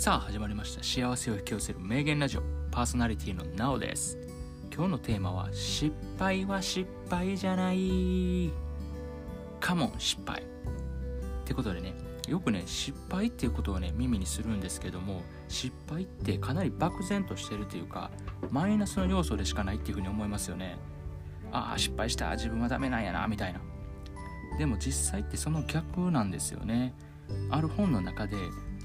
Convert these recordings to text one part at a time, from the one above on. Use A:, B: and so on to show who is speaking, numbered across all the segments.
A: さあ始まりました。幸せを引き寄せる名言ラジオ。パーソナリティのなおです。今日のテーマは失敗は失敗じゃない。カモン失敗。ってことでねよくね失敗っていうことをね耳にするんですけども失敗ってかなり漠然としてるというかマイナスの要素でしかないっていうふうに思いますよね。ああ失敗した。自分はダメなんやなみたいな。でも実際ってその逆なんですよね。ある本の中で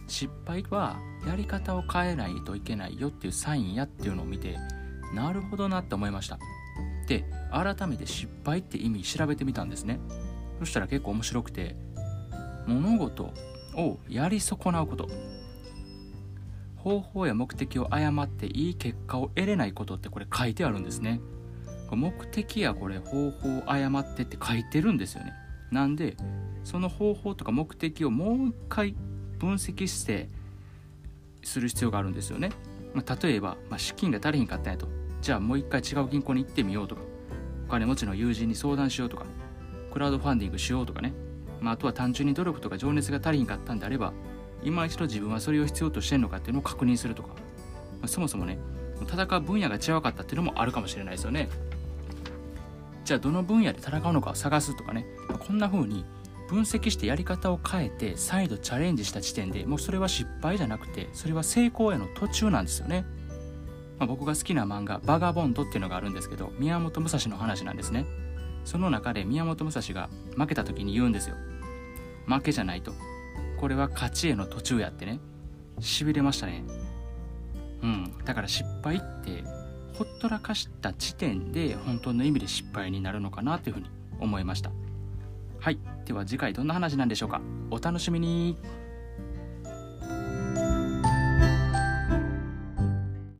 A: 失敗はやり方を変えないといけないよっていうサインやっていうのを見てなるほどなって思いました。で改めて失敗って意味調べてみたんですね。そしたら結構面白くて物事をやり損なうこと。方法や目的を誤っていい結果を得れないことってこれ書いてあるんですね。目的やこれ方法を誤ってって書いてるんですよね。なんでその方法とか目的をもう一回分析してする必要があるんですよね、まあ、例えば、まあ、資金が足りひんかったんやと。じゃあもう一回違う銀行に行ってみようとか。お金持ちの友人に相談しようとか。クラウドファンディングしようとかね、まあ、あとは単純に努力とか情熱が足りひんかったんであれば今一度自分はそれを必要としてんのかっていうのを確認するとか、まあ、そもそもね戦う分野が違うかったっていうのもあるかもしれないですよね。じゃあどの分野で戦うのかを探すとかね、まあ、こんな風に分析してやり方を変えて再度チャレンジした時点でもうそれは失敗じゃなくてそれは成功への途中なんですよね、まあ、僕が好きな漫画「バガボンド」っていうのがあるんですけど宮本武蔵の話なんですね。その中で宮本武蔵が負けた時に言うんですよ。負けじゃないと。これは勝ちへの途中やってね。しびれましたね。うん。だから失敗ってほっとらかした時点で本当の意味で失敗になるのかなというふうに思いました。はい。では次回どんな話なんでしょうか？お楽しみに。